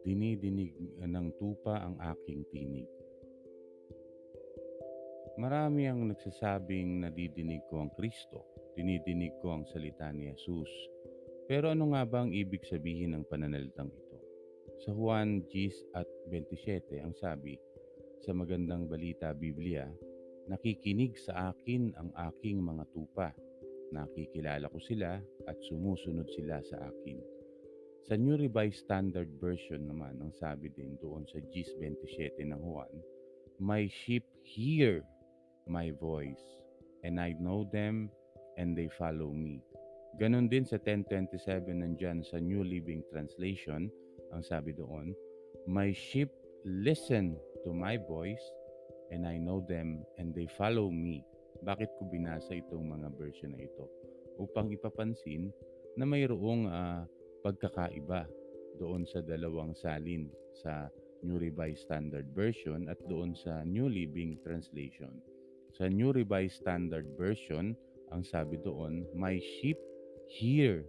Dinidinig ng tupa ang aking tinig. Marami ang nagsasabing nadidinig ko ang Kristo, dinidinig ko ang salita ni Jesus. Pero ano nga ba ang ibig sabihin ng pananalitang ito? Sa Juan 10 at 27 ang sabi, sa magandang balita Biblia, nakikinig sa akin ang aking mga tupa. Nakikilala ko sila at sumusunod sila sa akin. Sa New Revised Standard Version naman, ang sabi din doon sa 10.27 ng Juan, My sheep hear my voice, and I know them, and they follow me. Ganon din sa 10.27 nandyan sa New Living Translation, ang sabi doon, My sheep listen to my voice, and I know them, and they follow me. Bakit ko binasa itong mga version na ito? Upang ipapansin na mayroong uh, pagkakaiba doon sa dalawang salin sa New Revised Standard Version at doon sa New Living Translation. Sa New Revised Standard Version, ang sabi doon, My sheep hear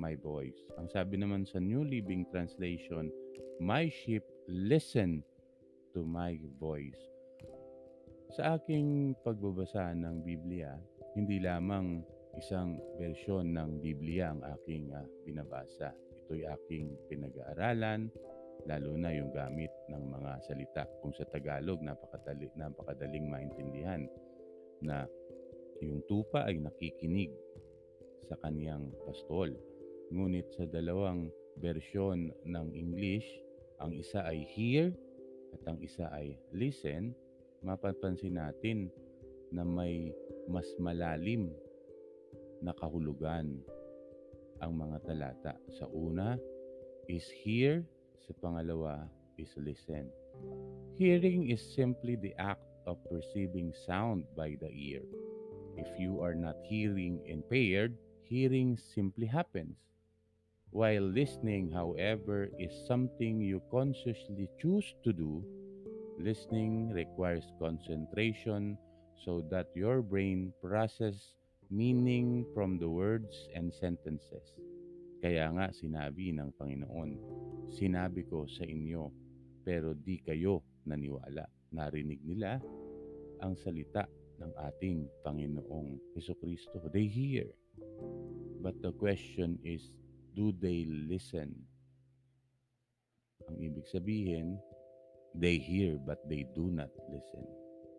my voice. Ang sabi naman sa New Living Translation, My sheep listen to my voice. Sa aking pagbabasa ng Biblia, hindi lamang isang bersyon ng Biblia ang aking uh, binabasa. Ito'y aking pinag-aaralan, lalo na yung gamit ng mga salita. Kung sa Tagalog, napakadali, napakadaling maintindihan na yung tupa ay nakikinig sa kaniyang pastol. Ngunit sa dalawang bersyon ng English, ang isa ay hear at ang isa ay listen, mapapansin natin na may mas malalim na kahulugan ang mga talata. Sa una is hear, sa pangalawa is listen. Hearing is simply the act of perceiving sound by the ear. If you are not hearing impaired, hearing simply happens. While listening, however, is something you consciously choose to do Listening requires concentration so that your brain process meaning from the words and sentences. Kaya nga sinabi ng Panginoon, sinabi ko sa inyo, pero di kayo naniwala. Narinig nila ang salita ng ating Panginoong Heso Kristo. They hear. But the question is, do they listen? Ang ibig sabihin, They hear but they do not listen.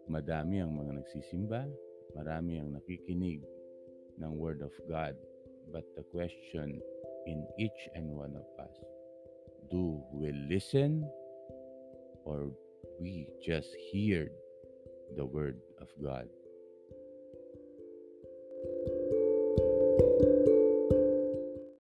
Madami ang mga nagsisimba, marami ang nakikinig ng Word of God. But the question in each and one of us, do we listen or we just hear the Word of God?